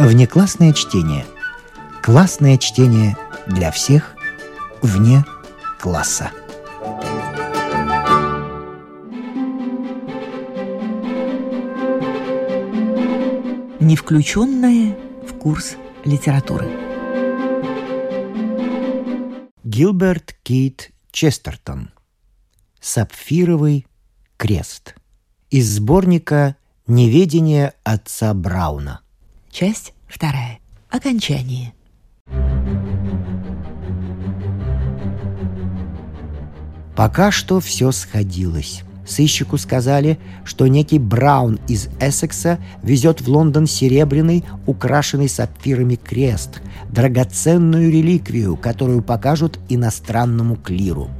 Внеклассное чтение. Классное чтение для всех вне класса. Не включенное в курс литературы. Гилберт Кейт Честертон. Сапфировый крест. Из сборника «Неведение отца Брауна». Часть вторая. Окончание. Пока что все сходилось. Сыщику сказали, что некий Браун из Эссекса везет в Лондон серебряный, украшенный сапфирами крест, драгоценную реликвию, которую покажут иностранному клиру.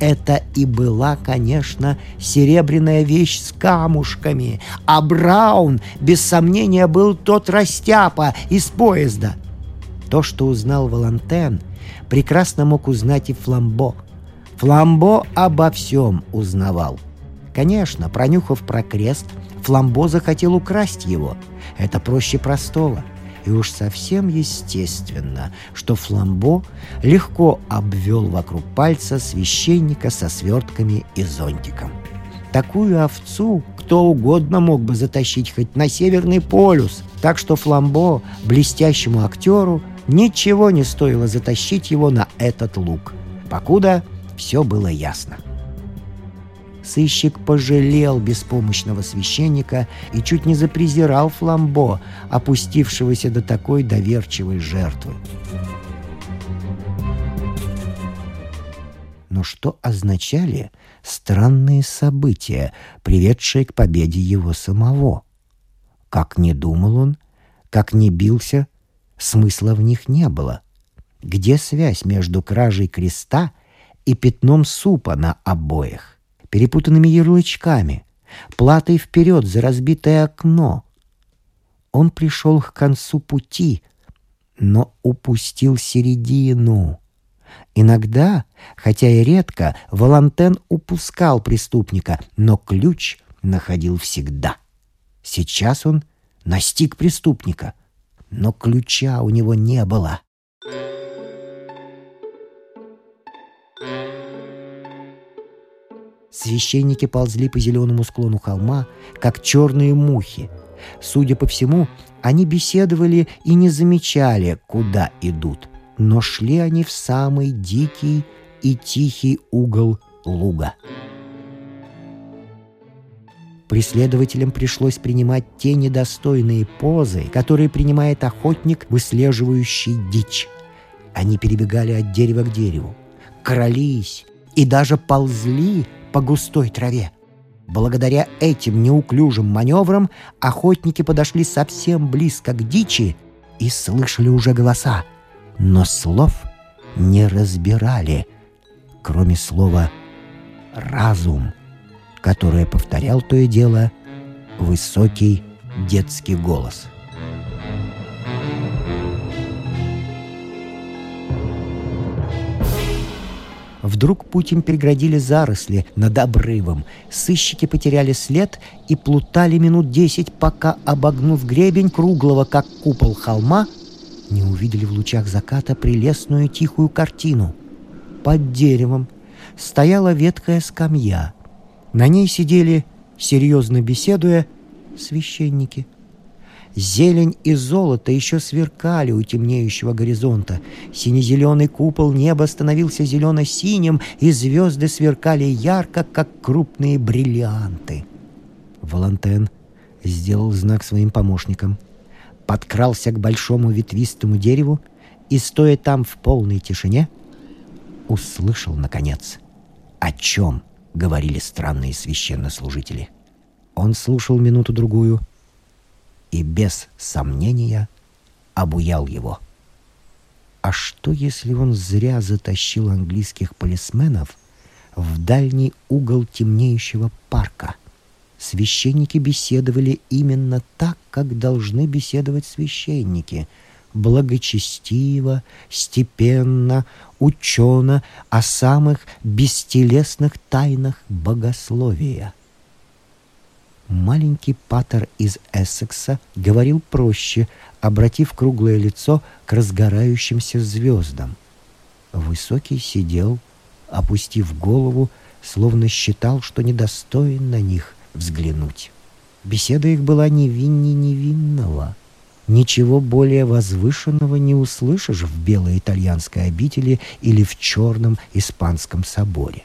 Это и была, конечно, серебряная вещь с камушками, а Браун, без сомнения, был тот растяпа из поезда. То, что узнал Валантен, прекрасно мог узнать и Фламбо. Фламбо обо всем узнавал. Конечно, пронюхав про крест, Фламбо захотел украсть его. Это проще простого — и уж совсем естественно, что Фламбо легко обвел вокруг пальца священника со свертками и зонтиком. Такую овцу кто угодно мог бы затащить хоть на Северный полюс, так что Фламбо, блестящему актеру, ничего не стоило затащить его на этот луг, покуда все было ясно. Сыщик пожалел беспомощного священника и чуть не запрезирал Фламбо, опустившегося до такой доверчивой жертвы. Но что означали странные события, приведшие к победе его самого? Как не думал он, как не бился, смысла в них не было. Где связь между кражей креста и пятном супа на обоях? Перепутанными ярлычками, платой вперед за разбитое окно. Он пришел к концу пути, но упустил середину. Иногда, хотя и редко, Валантен упускал преступника, но ключ находил всегда. Сейчас он настиг преступника, но ключа у него не было. Священники ползли по зеленому склону холма, как черные мухи. Судя по всему, они беседовали и не замечали, куда идут. Но шли они в самый дикий и тихий угол луга. Преследователям пришлось принимать те недостойные позы, которые принимает охотник, выслеживающий дичь. Они перебегали от дерева к дереву, крались и даже ползли по густой траве. Благодаря этим неуклюжим маневрам охотники подошли совсем близко к дичи и слышали уже голоса, но слов не разбирали, кроме слова «разум», которое повторял то и дело высокий детский голос — Вдруг путь им преградили заросли над обрывом. Сыщики потеряли след и плутали минут десять, пока, обогнув гребень круглого, как купол холма, не увидели в лучах заката прелестную тихую картину. Под деревом стояла ветхая скамья. На ней сидели, серьезно беседуя, священники — Зелень и золото еще сверкали у темнеющего горизонта. Сине-зеленый купол неба становился зелено-синим, и звезды сверкали ярко, как крупные бриллианты. Валантен сделал знак своим помощникам, подкрался к большому ветвистому дереву и, стоя там в полной тишине, услышал, наконец, о чем говорили странные священнослужители. Он слушал минуту-другую — и без сомнения обуял его. А что, если он зря затащил английских полисменов в дальний угол темнеющего парка? Священники беседовали именно так, как должны беседовать священники — благочестиво, степенно, учено о самых бестелесных тайнах богословия. Маленький патер из Эссекса говорил проще, обратив круглое лицо к разгорающимся звездам. Высокий сидел, опустив голову, словно считал, что недостоин на них взглянуть. Беседа их была невинней невинного. Ничего более возвышенного не услышишь в белой итальянской обители или в черном испанском соборе.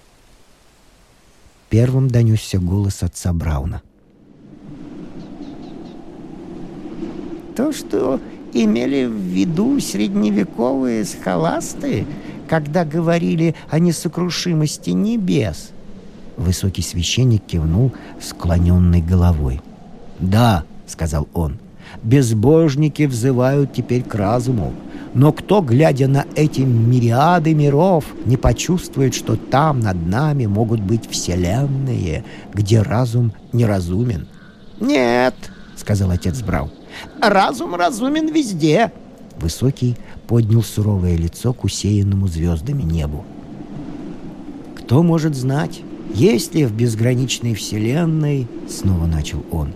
Первым донесся голос отца Брауна. То, что имели в виду средневековые схоласты, когда говорили о несокрушимости небес. Высокий священник кивнул склоненной головой. «Да», — сказал он, — «безбожники взывают теперь к разуму. Но кто, глядя на эти мириады миров, не почувствует, что там над нами могут быть вселенные, где разум неразумен?» «Нет», — сказал отец Брау, — «разум разумен везде». Высокий поднял суровое лицо к усеянному звездами небу. «Кто может знать, есть ли в безграничной вселенной...» — снова начал он.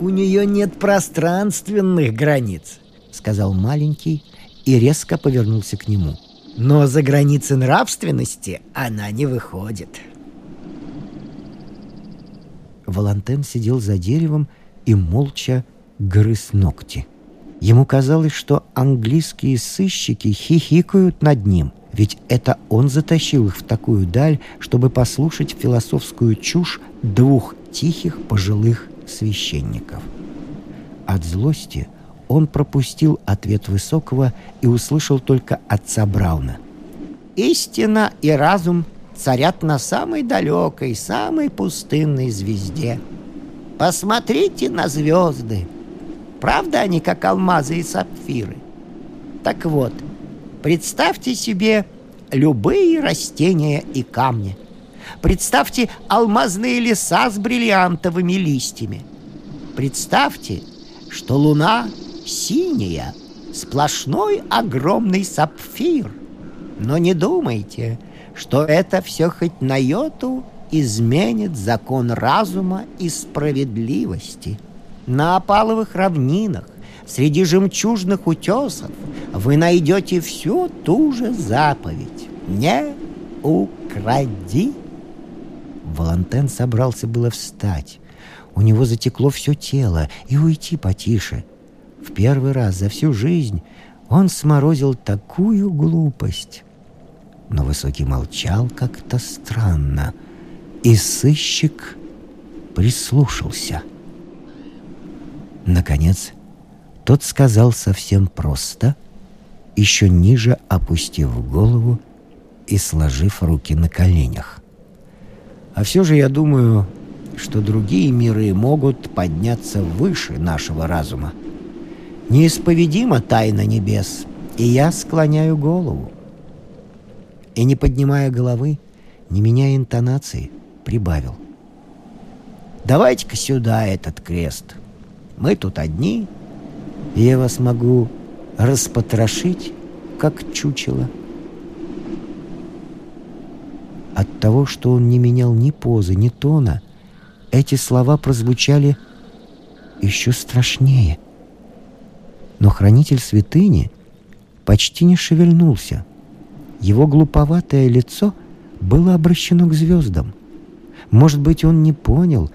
«У нее нет пространственных границ», — сказал маленький и резко повернулся к нему. «Но за границы нравственности она не выходит». Валантен сидел за деревом и молча грыз ногти. Ему казалось, что английские сыщики хихикают над ним, ведь это он затащил их в такую даль, чтобы послушать философскую чушь двух тихих пожилых священников. От злости он пропустил ответ Высокого и услышал только отца Брауна. «Истина и разум царят на самой далекой, самой пустынной звезде. Посмотрите на звезды!» Правда они как алмазы и сапфиры? Так вот, представьте себе любые растения и камни. Представьте алмазные леса с бриллиантовыми листьями. Представьте, что луна синяя, сплошной огромный сапфир. Но не думайте, что это все хоть на йоту изменит закон разума и справедливости – на опаловых равнинах, среди жемчужных утесов вы найдете всю ту же заповедь «Не укради». Валантен собрался было встать. У него затекло все тело и уйти потише. В первый раз за всю жизнь он сморозил такую глупость. Но Высокий молчал как-то странно, и сыщик прислушался — Наконец, тот сказал совсем просто, еще ниже опустив голову и сложив руки на коленях. А все же я думаю, что другие миры могут подняться выше нашего разума. Неисповедима тайна небес, и я склоняю голову. И не поднимая головы, не меняя интонации, прибавил. «Давайте-ка сюда этот крест». Мы тут одни, и я вас могу распотрошить, как чучело. От того, что он не менял ни позы, ни тона, эти слова прозвучали еще страшнее. Но хранитель святыни почти не шевельнулся. Его глуповатое лицо было обращено к звездам. Может быть, он не понял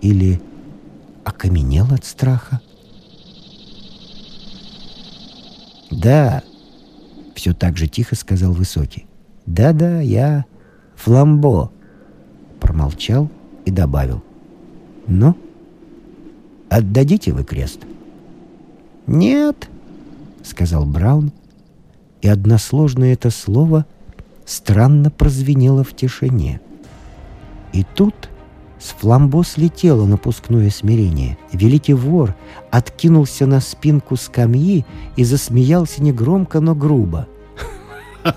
или окаменел от страха. «Да», — все так же тихо сказал Высокий. «Да-да, я Фламбо», — промолчал и добавил. «Ну, отдадите вы крест?» «Нет», — сказал Браун, и односложное это слово странно прозвенело в тишине. И тут с фламбо слетело напускное смирение. Великий вор откинулся на спинку скамьи и засмеялся негромко, но грубо.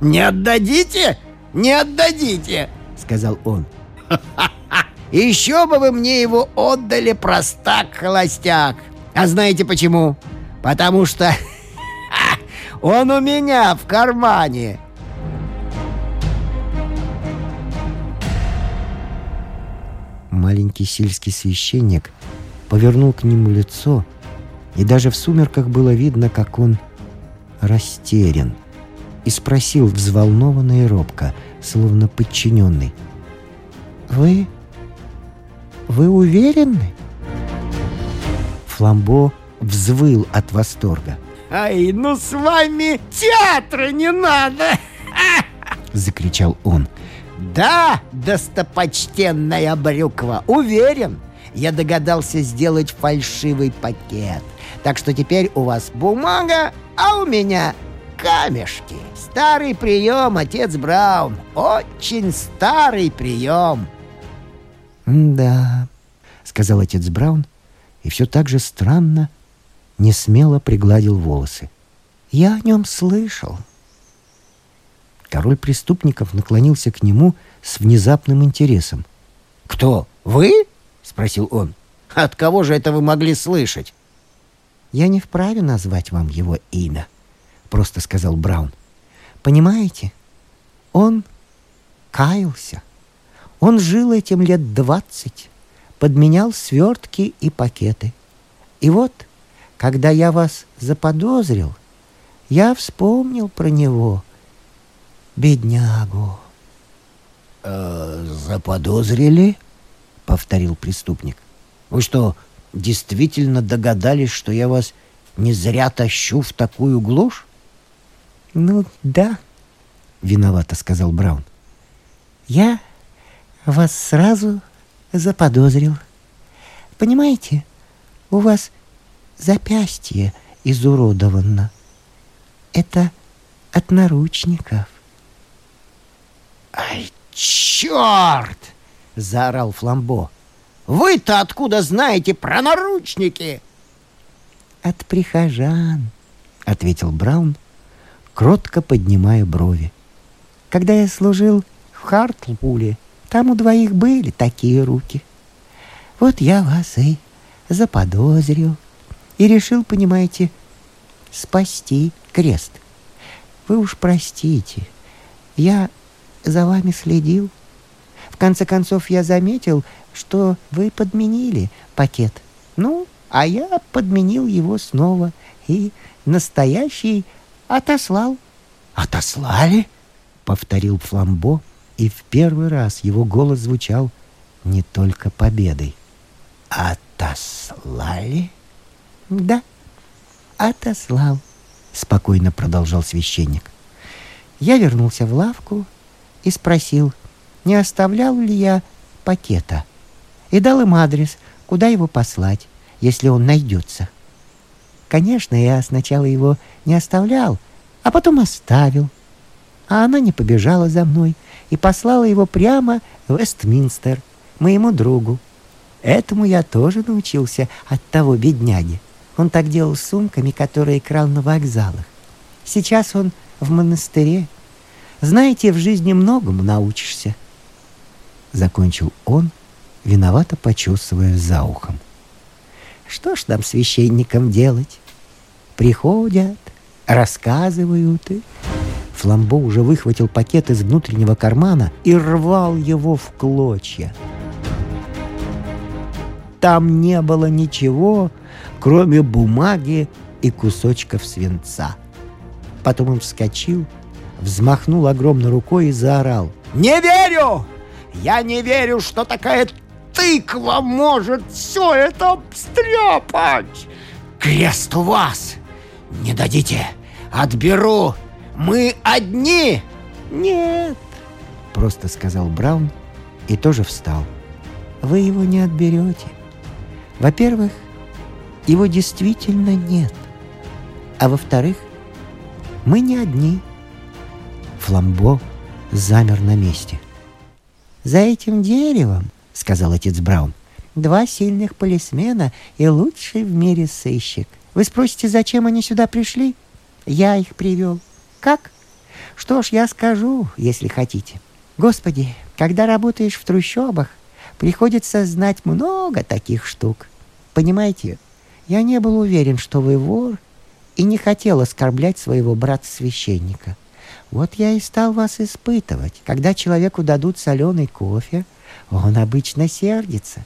«Не отдадите? Не отдадите!» — сказал он. «Еще бы вы мне его отдали, простак-холостяк! А знаете почему? Потому что он у меня в кармане!» Маленький сельский священник повернул к нему лицо, и даже в сумерках было видно, как он растерян, и спросил взволнованно и робко, словно подчиненный. «Вы... вы уверены?» Фламбо взвыл от восторга. «Ай, ну с вами театра не надо!» Закричал он. «Да, достопочтенная брюква, уверен, я догадался сделать фальшивый пакет. Так что теперь у вас бумага, а у меня камешки. Старый прием, отец Браун. Очень старый прием. «Да», — сказал отец Браун, и все так же странно, не смело пригладил волосы. «Я о нем слышал». Король преступников наклонился к нему с внезапным интересом. «Кто? Вы?» — спросил он. «От кого же это вы могли слышать?» «Я не вправе назвать вам его имя», — просто сказал Браун. «Понимаете, он каялся. Он жил этим лет двадцать, подменял свертки и пакеты. И вот, когда я вас заподозрил, я вспомнил про него, беднягу». «Э, «Заподозрили?» — повторил преступник. «Вы что, действительно догадались, что я вас не зря тащу в такую глушь?» «Ну да», — виновато сказал Браун. «Я вас сразу заподозрил. Понимаете, у вас запястье изуродовано. Это от наручников». «Ай, черт!» — заорал Фламбо. Вы-то откуда знаете про наручники?» «От прихожан», — ответил Браун, кротко поднимая брови. «Когда я служил в Хартлпуле, там у двоих были такие руки. Вот я вас и заподозрил и решил, понимаете, спасти крест. Вы уж простите, я за вами следил. В конце концов, я заметил, что вы подменили пакет. Ну, а я подменил его снова и настоящий отослал. «Отослали?» — повторил Фламбо, и в первый раз его голос звучал не только победой. «Отослали?» «Да, отослал», — спокойно продолжал священник. Я вернулся в лавку и спросил, не оставлял ли я пакета — и дал им адрес, куда его послать, если он найдется. Конечно, я сначала его не оставлял, а потом оставил. А она не побежала за мной и послала его прямо в Вестминстер, моему другу. Этому я тоже научился от того бедняги. Он так делал с сумками, которые крал на вокзалах. Сейчас он в монастыре. Знаете, в жизни многому научишься. Закончил он, виновато почесывая за ухом. Что ж нам, священникам, делать? Приходят, рассказывают и... Фламбо уже выхватил пакет из внутреннего кармана и рвал его в клочья. Там не было ничего, кроме бумаги и кусочков свинца. Потом он вскочил, взмахнул огромной рукой и заорал. «Не верю! Я не верю, что такая тыква может все это обстряпать. Крест у вас. Не дадите. Отберу. Мы одни. Нет, просто сказал Браун и тоже встал. Вы его не отберете. Во-первых, его действительно нет. А во-вторых, мы не одни. Фламбо замер на месте. За этим деревом — сказал отец Браун. «Два сильных полисмена и лучший в мире сыщик. Вы спросите, зачем они сюда пришли? Я их привел. Как? Что ж, я скажу, если хотите. Господи, когда работаешь в трущобах, приходится знать много таких штук. Понимаете, я не был уверен, что вы вор, и не хотел оскорблять своего брата-священника. Вот я и стал вас испытывать. Когда человеку дадут соленый кофе, он обычно сердится.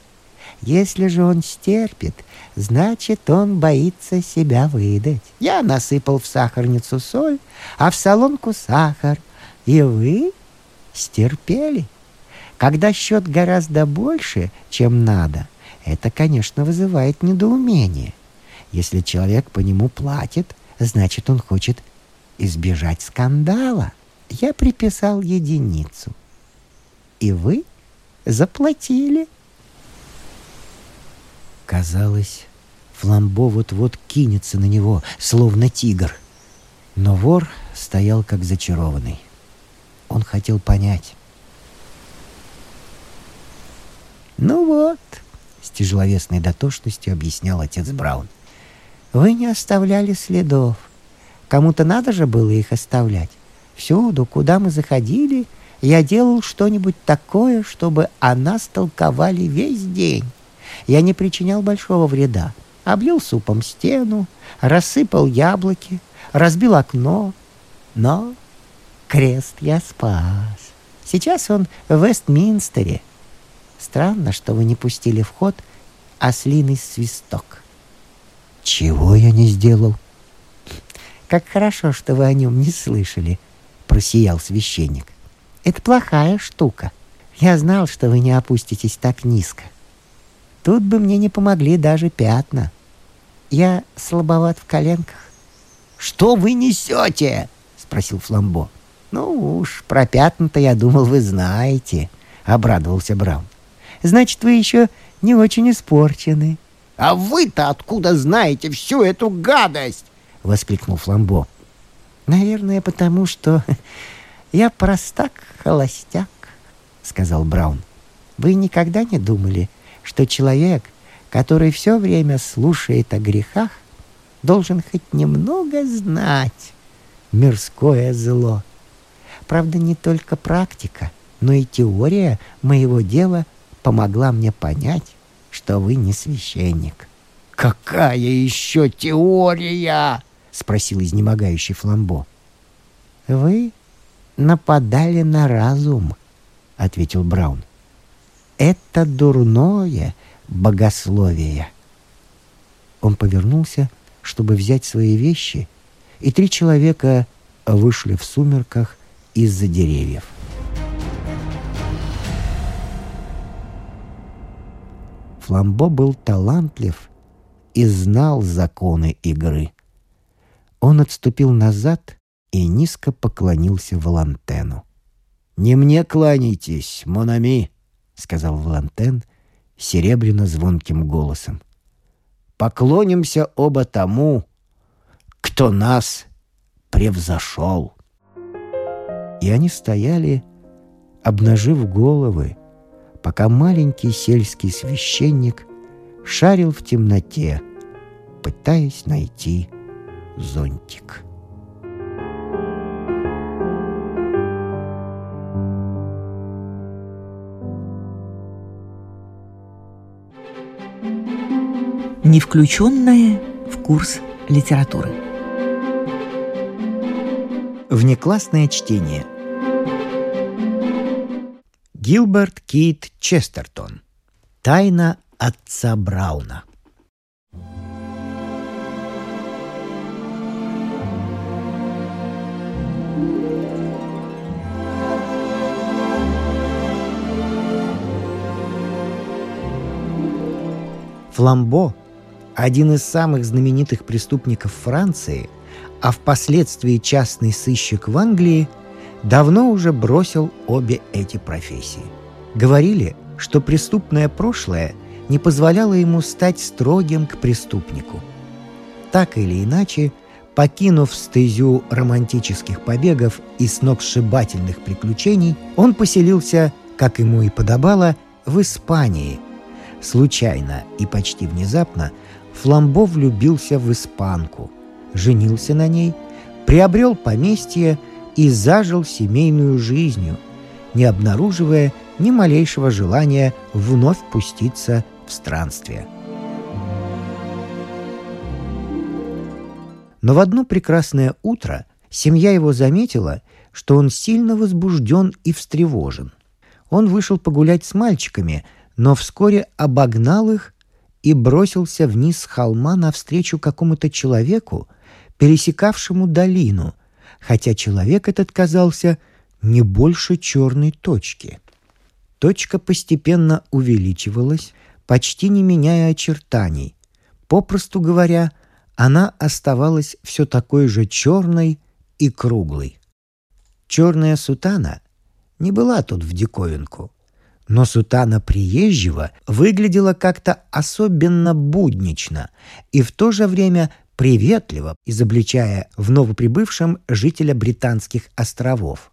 Если же он стерпит, значит, он боится себя выдать. Я насыпал в сахарницу соль, а в солонку сахар. И вы стерпели. Когда счет гораздо больше, чем надо, это, конечно, вызывает недоумение. Если человек по нему платит, значит, он хочет избежать скандала. Я приписал единицу. И вы заплатили. Казалось, Фламбо вот-вот кинется на него, словно тигр. Но вор стоял как зачарованный. Он хотел понять. «Ну вот», — с тяжеловесной дотошностью объяснял отец Браун, — «вы не оставляли следов. Кому-то надо же было их оставлять. Всюду, куда мы заходили, я делал что-нибудь такое, чтобы о нас толковали весь день. Я не причинял большого вреда. Облил супом стену, рассыпал яблоки, разбил окно. Но крест я спас. Сейчас он в Вестминстере. Странно, что вы не пустили в ход ослиный свисток. Чего я не сделал? Как хорошо, что вы о нем не слышали, просиял священник. Это плохая штука. Я знал, что вы не опуститесь так низко. Тут бы мне не помогли даже пятна. Я слабоват в коленках. «Что вы несете?» — спросил Фламбо. «Ну уж, про пятна-то, я думал, вы знаете», — обрадовался Браун. «Значит, вы еще не очень испорчены». «А вы-то откуда знаете всю эту гадость?» — воскликнул Фламбо. «Наверное, потому что я простак-холостяк», — сказал Браун. «Вы никогда не думали, что человек, который все время слушает о грехах, должен хоть немного знать мирское зло. Правда, не только практика, но и теория моего дела помогла мне понять, что вы не священник. «Какая еще теория?» — спросил изнемогающий Фламбо. «Вы нападали на разум», — ответил Браун. «Это дурное богословие». Он повернулся, чтобы взять свои вещи, и три человека вышли в сумерках из-за деревьев. Фламбо был талантлив и знал законы игры. Он отступил назад и низко поклонился Валантену. «Не мне кланяйтесь, Монами», — сказал Валантен серебряно-звонким голосом. «Поклонимся оба тому, кто нас превзошел». И они стояли, обнажив головы, пока маленький сельский священник шарил в темноте, пытаясь найти зонтик. не включенное в курс литературы. Внеклассное чтение. Гилберт Кит Честертон. Тайна отца Брауна. Фламбо один из самых знаменитых преступников Франции, а впоследствии частный сыщик в Англии, давно уже бросил обе эти профессии. Говорили, что преступное прошлое не позволяло ему стать строгим к преступнику. Так или иначе, покинув стезю романтических побегов и сногсшибательных приключений, он поселился, как ему и подобало, в Испании. Случайно и почти внезапно Фламбо влюбился в испанку, женился на ней, приобрел поместье и зажил семейную жизнью, не обнаруживая ни малейшего желания вновь пуститься в странствие. Но в одно прекрасное утро семья его заметила, что он сильно возбужден и встревожен. Он вышел погулять с мальчиками, но вскоре обогнал их и бросился вниз с холма навстречу какому-то человеку, пересекавшему долину, хотя человек этот казался не больше черной точки. Точка постепенно увеличивалась, почти не меняя очертаний. Попросту говоря, она оставалась все такой же черной и круглой. Черная сутана не была тут в диковинку, но сутана приезжего выглядела как-то особенно буднично и в то же время приветливо, изобличая в новоприбывшем жителя Британских островов.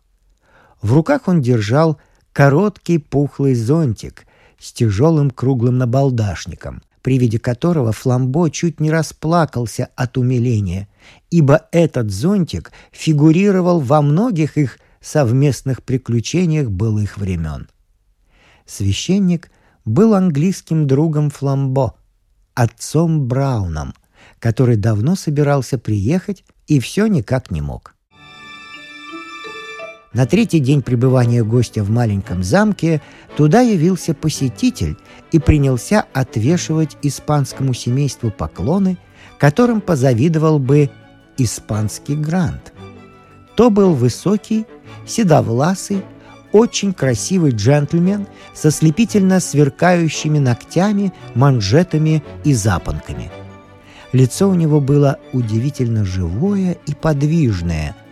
В руках он держал короткий пухлый зонтик с тяжелым круглым набалдашником, при виде которого Фламбо чуть не расплакался от умиления, ибо этот зонтик фигурировал во многих их совместных приключениях былых времен. Священник был английским другом Фламбо, отцом Брауном, который давно собирался приехать и все никак не мог. На третий день пребывания гостя в маленьком замке туда явился посетитель и принялся отвешивать испанскому семейству поклоны, которым позавидовал бы испанский грант. То был высокий, седовласый, очень красивый джентльмен со слепительно сверкающими ногтями, манжетами и запонками. Лицо у него было удивительно живое и подвижное –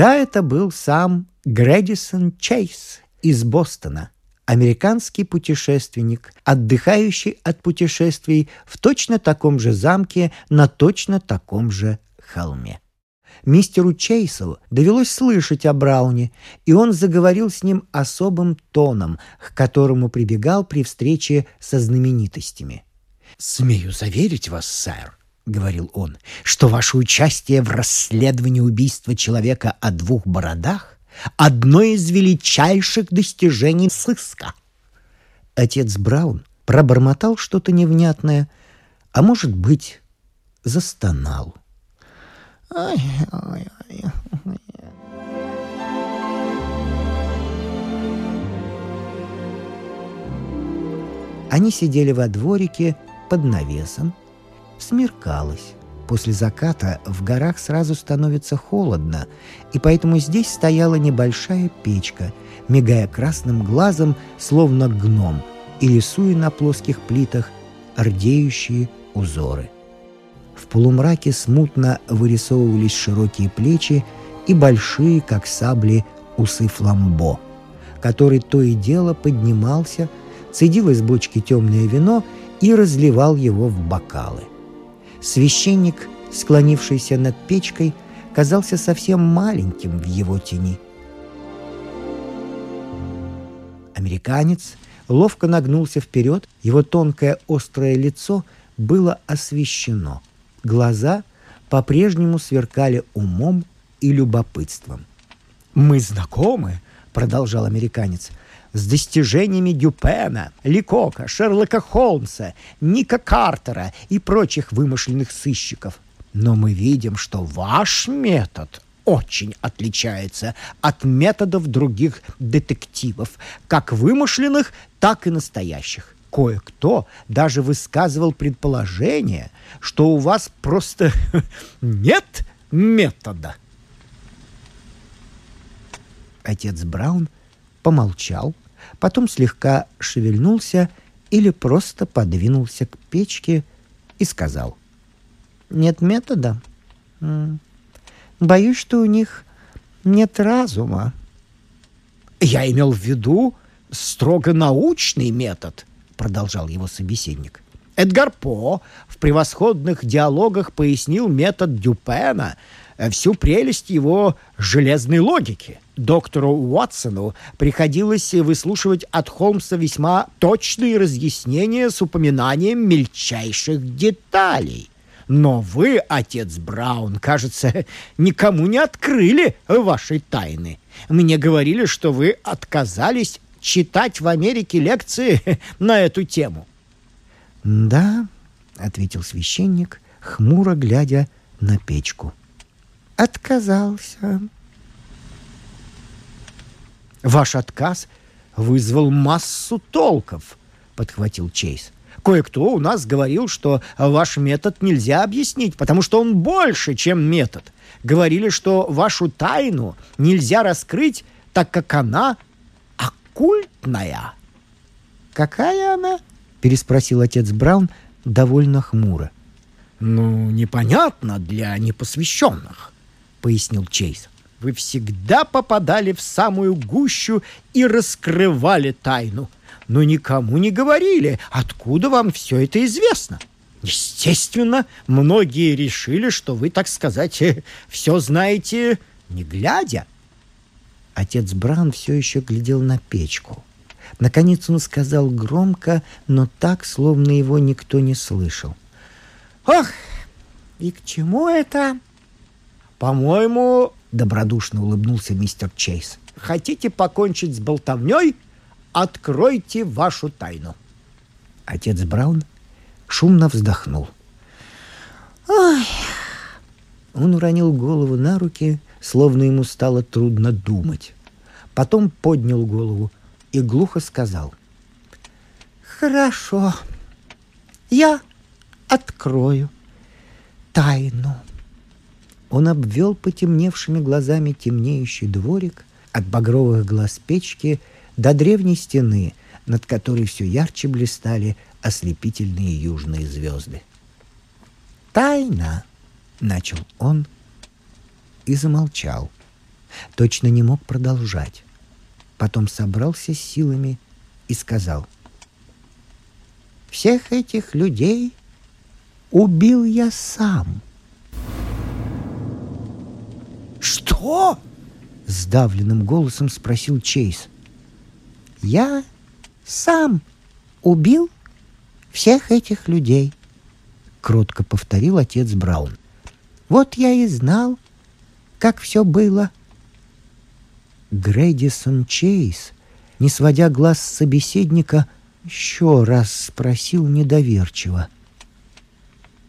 да, это был сам Грэдисон Чейз из Бостона, американский путешественник, отдыхающий от путешествий в точно таком же замке на точно таком же холме. Мистеру Чейсу довелось слышать о Брауне, и он заговорил с ним особым тоном, к которому прибегал при встрече со знаменитостями. «Смею заверить вас, сэр, — говорил он, — что ваше участие в расследовании убийства человека о двух бородах — одно из величайших достижений сыска. Отец Браун пробормотал что-то невнятное, а может быть, застонал. Ай, Они сидели во дворике под навесом, Смеркалось. После заката в горах сразу становится холодно, и поэтому здесь стояла небольшая печка, мигая красным глазом, словно гном, и рисуя на плоских плитах рдеющие узоры. В полумраке смутно вырисовывались широкие плечи и большие, как сабли, усы фламбо, который то и дело поднимался, цедил из бочки темное вино и разливал его в бокалы. Священник, склонившийся над печкой, казался совсем маленьким в его тени. Американец ловко нагнулся вперед, его тонкое острое лицо было освещено. Глаза по-прежнему сверкали умом и любопытством. «Мы знакомы», — продолжал американец с достижениями Дюпена, Ликока, Шерлока Холмса, Ника Картера и прочих вымышленных сыщиков. Но мы видим, что ваш метод очень отличается от методов других детективов, как вымышленных, так и настоящих. Кое-кто даже высказывал предположение, что у вас просто нет метода. Отец Браун помолчал, потом слегка шевельнулся или просто подвинулся к печке и сказал. «Нет метода? Боюсь, что у них нет разума». «Я имел в виду строго научный метод», — продолжал его собеседник. Эдгар По в превосходных диалогах пояснил метод Дюпена — Э, всю прелесть его железной логики. Доктору Уотсону приходилось выслушивать от Холмса весьма точные разъяснения с упоминанием мельчайших деталей. Но вы, отец Браун, кажется, никому не открыли вашей тайны. Мне говорили, что вы отказались читать в Америке лекции на эту тему. «Да», — ответил священник, хмуро глядя на печку отказался. Ваш отказ вызвал массу толков, подхватил Чейз. Кое-кто у нас говорил, что ваш метод нельзя объяснить, потому что он больше, чем метод. Говорили, что вашу тайну нельзя раскрыть, так как она оккультная. «Какая она?» — переспросил отец Браун довольно хмуро. «Ну, непонятно для непосвященных», — пояснил Чейз. «Вы всегда попадали в самую гущу и раскрывали тайну, но никому не говорили, откуда вам все это известно. Естественно, многие решили, что вы, так сказать, все знаете не глядя». Отец Браун все еще глядел на печку — Наконец он сказал громко, но так, словно его никто не слышал. «Ох, и к чему это?» «По-моему, — добродушно улыбнулся мистер Чейз, — хотите покончить с болтовней? Откройте вашу тайну». Отец Браун шумно вздохнул. «Ой!» Он уронил голову на руки, словно ему стало трудно думать. Потом поднял голову и глухо сказал. «Хорошо, я открою тайну». Он обвел потемневшими глазами темнеющий дворик от багровых глаз печки до древней стены, над которой все ярче блистали ослепительные южные звезды. «Тайна!» — начал он и замолчал. Точно не мог продолжать потом собрался с силами и сказал. «Всех этих людей убил я сам». «Что?» — сдавленным голосом спросил Чейз. «Я сам убил всех этих людей», — кротко повторил отец Браун. «Вот я и знал, как все было». Грэдисон Чейз, не сводя глаз с собеседника, еще раз спросил недоверчиво.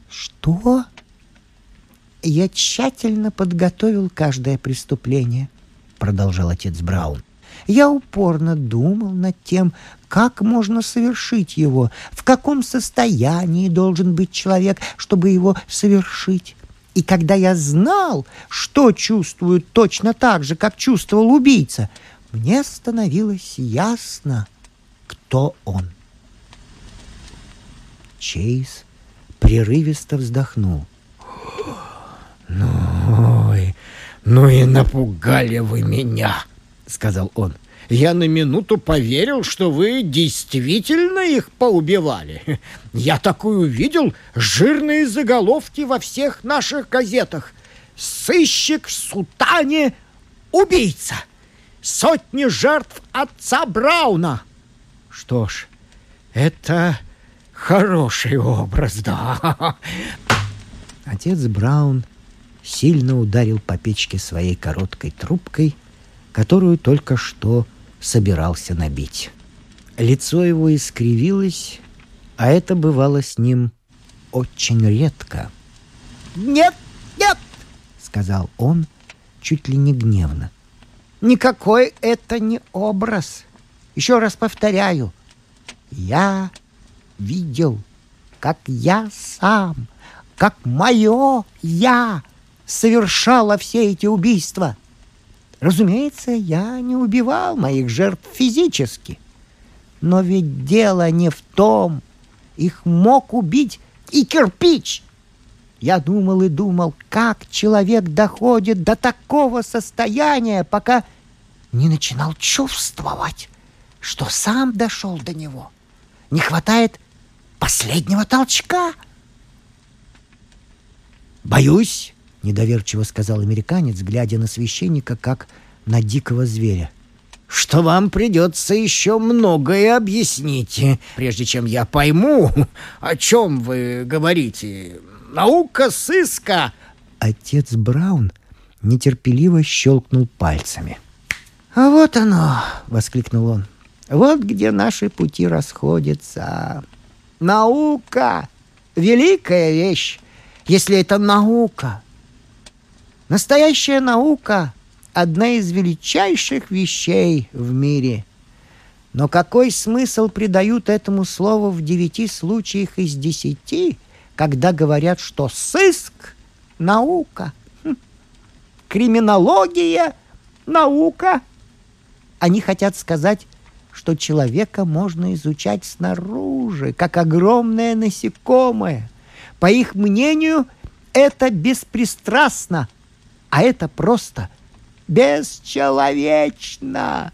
«Что?» «Я тщательно подготовил каждое преступление», — продолжал отец Браун. «Я упорно думал над тем, как можно совершить его, в каком состоянии должен быть человек, чтобы его совершить. И когда я знал, что чувствуют точно так же, как чувствовал убийца, мне становилось ясно, кто он. Чейз прерывисто вздохнул. «Ну, ну и напугали вы меня», — сказал он. Я на минуту поверил, что вы действительно их поубивали. Я такую видел жирные заголовки во всех наших газетах. Сыщик в сутане — убийца. Сотни жертв отца Брауна. Что ж, это хороший образ, да. Отец Браун сильно ударил по печке своей короткой трубкой, которую только что собирался набить. Лицо его искривилось, а это бывало с ним очень редко. «Нет, нет!» — сказал он чуть ли не гневно. «Никакой это не образ. Еще раз повторяю. Я видел, как я сам, как мое «я» совершала все эти убийства. Разумеется, я не убивал моих жертв физически. Но ведь дело не в том. Их мог убить и кирпич. Я думал и думал, как человек доходит до такого состояния, пока не начинал чувствовать, что сам дошел до него. Не хватает последнего толчка. Боюсь, — недоверчиво сказал американец, глядя на священника, как на дикого зверя. «Что вам придется еще многое объяснить, прежде чем я пойму, о чем вы говорите. Наука сыска!» Отец Браун нетерпеливо щелкнул пальцами. «А вот оно!» — воскликнул он. «Вот где наши пути расходятся. Наука — великая вещь, если это наука, Настоящая наука одна из величайших вещей в мире. Но какой смысл придают этому слову в девяти случаях из десяти, когда говорят, что сыск — наука, хм. криминология — наука? Они хотят сказать, что человека можно изучать снаружи, как огромное насекомое. По их мнению, это беспристрастно, а это просто бесчеловечно.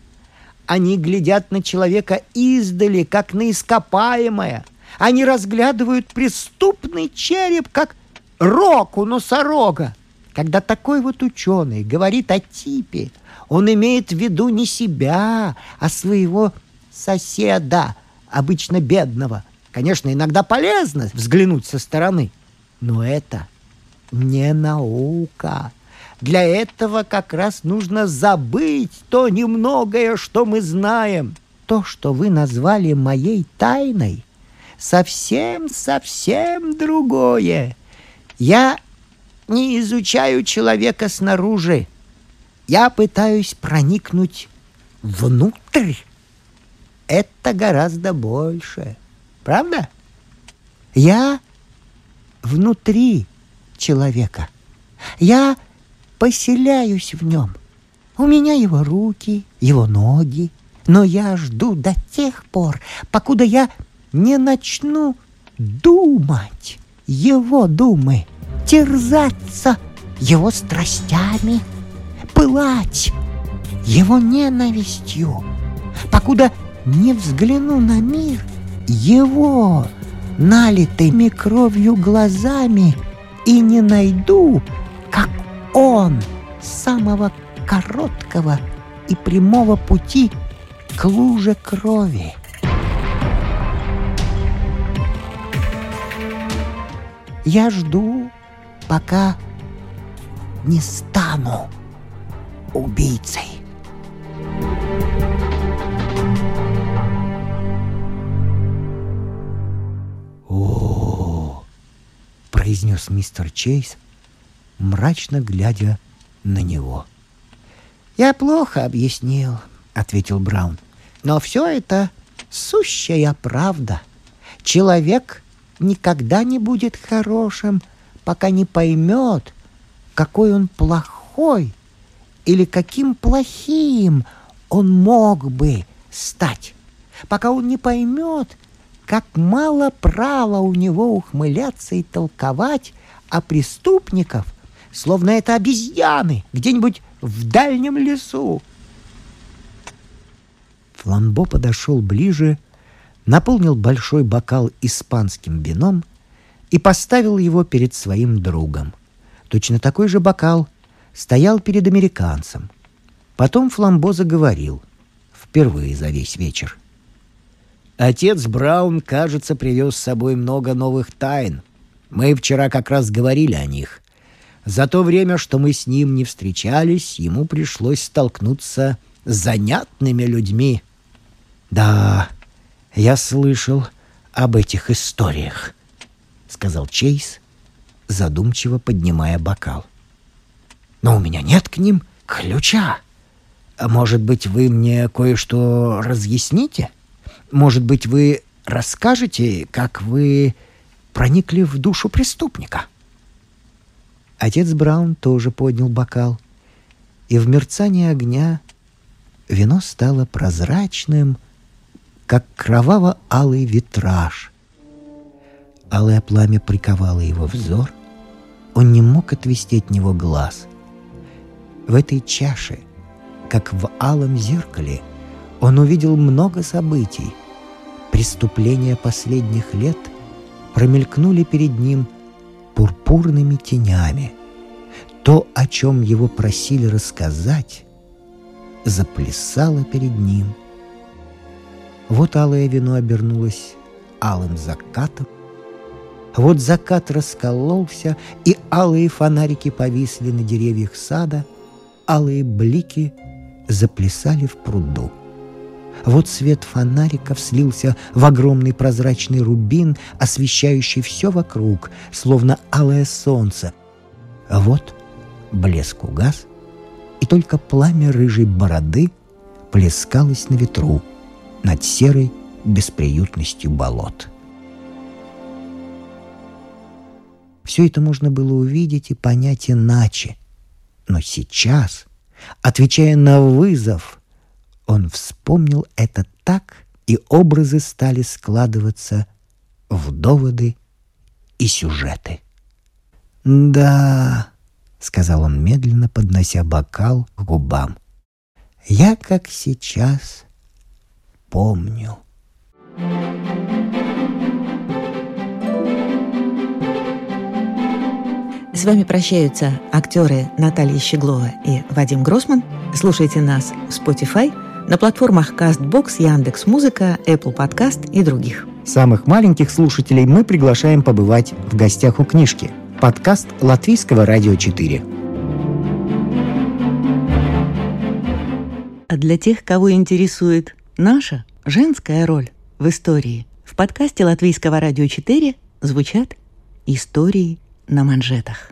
Они глядят на человека издали, как на ископаемое. Они разглядывают преступный череп, как рог у носорога. Когда такой вот ученый говорит о типе, он имеет в виду не себя, а своего соседа, обычно бедного. Конечно, иногда полезно взглянуть со стороны, но это не наука. Для этого как раз нужно забыть то немногое, что мы знаем. То, что вы назвали моей тайной, совсем-совсем другое. Я не изучаю человека снаружи. Я пытаюсь проникнуть внутрь. Это гораздо больше. Правда? Я внутри человека. Я поселяюсь в нем. У меня его руки, его ноги, но я жду до тех пор, покуда я не начну думать его думы, терзаться его страстями, пылать его ненавистью, покуда не взгляну на мир его налитыми кровью глазами и не найду, как он самого короткого и прямого пути к луже крови. Я жду, пока не стану убийцей. О, произнес мистер Чейз, мрачно глядя на него. «Я плохо объяснил», — ответил Браун. «Но все это сущая правда. Человек никогда не будет хорошим, пока не поймет, какой он плохой или каким плохим он мог бы стать, пока он не поймет, как мало права у него ухмыляться и толковать о преступников, словно это обезьяны где-нибудь в дальнем лесу. Фламбо подошел ближе, наполнил большой бокал испанским вином и поставил его перед своим другом. Точно такой же бокал стоял перед американцем. Потом Фламбо заговорил, впервые за весь вечер. «Отец Браун, кажется, привез с собой много новых тайн. Мы вчера как раз говорили о них. За то время, что мы с ним не встречались, ему пришлось столкнуться с занятными людьми. Да, я слышал об этих историях, сказал Чейз, задумчиво поднимая бокал. Но у меня нет к ним ключа. Может быть, вы мне кое-что разъясните? Может быть, вы расскажете, как вы проникли в душу преступника?» Отец Браун тоже поднял бокал, и в мерцании огня вино стало прозрачным, как кроваво-алый витраж. Алое пламя приковало его взор, он не мог отвести от него глаз. В этой чаше, как в алом зеркале, он увидел много событий. Преступления последних лет промелькнули перед ним – пурпурными тенями. То, о чем его просили рассказать, заплясало перед ним. Вот алое вино обернулось алым закатом, вот закат раскололся, и алые фонарики повисли на деревьях сада, алые блики заплясали в пруду. Вот свет фонариков слился в огромный прозрачный рубин, освещающий все вокруг, словно алое солнце. А вот блеск угас, и только пламя рыжей бороды плескалось на ветру над серой бесприютностью болот. Все это можно было увидеть и понять иначе. Но сейчас, отвечая на вызов, он вспомнил это так, и образы стали складываться в доводы и сюжеты. «Да», — сказал он медленно, поднося бокал к губам, — «я, как сейчас, помню». С вами прощаются актеры Наталья Щеглова и Вадим Гросман. Слушайте нас в Spotify, на платформах CastBox, Яндекс.Музыка, Apple Podcast и других. Самых маленьких слушателей мы приглашаем побывать в гостях у книжки. Подкаст Латвийского радио 4. А для тех, кого интересует наша женская роль в истории, в подкасте Латвийского радио 4 звучат истории на манжетах.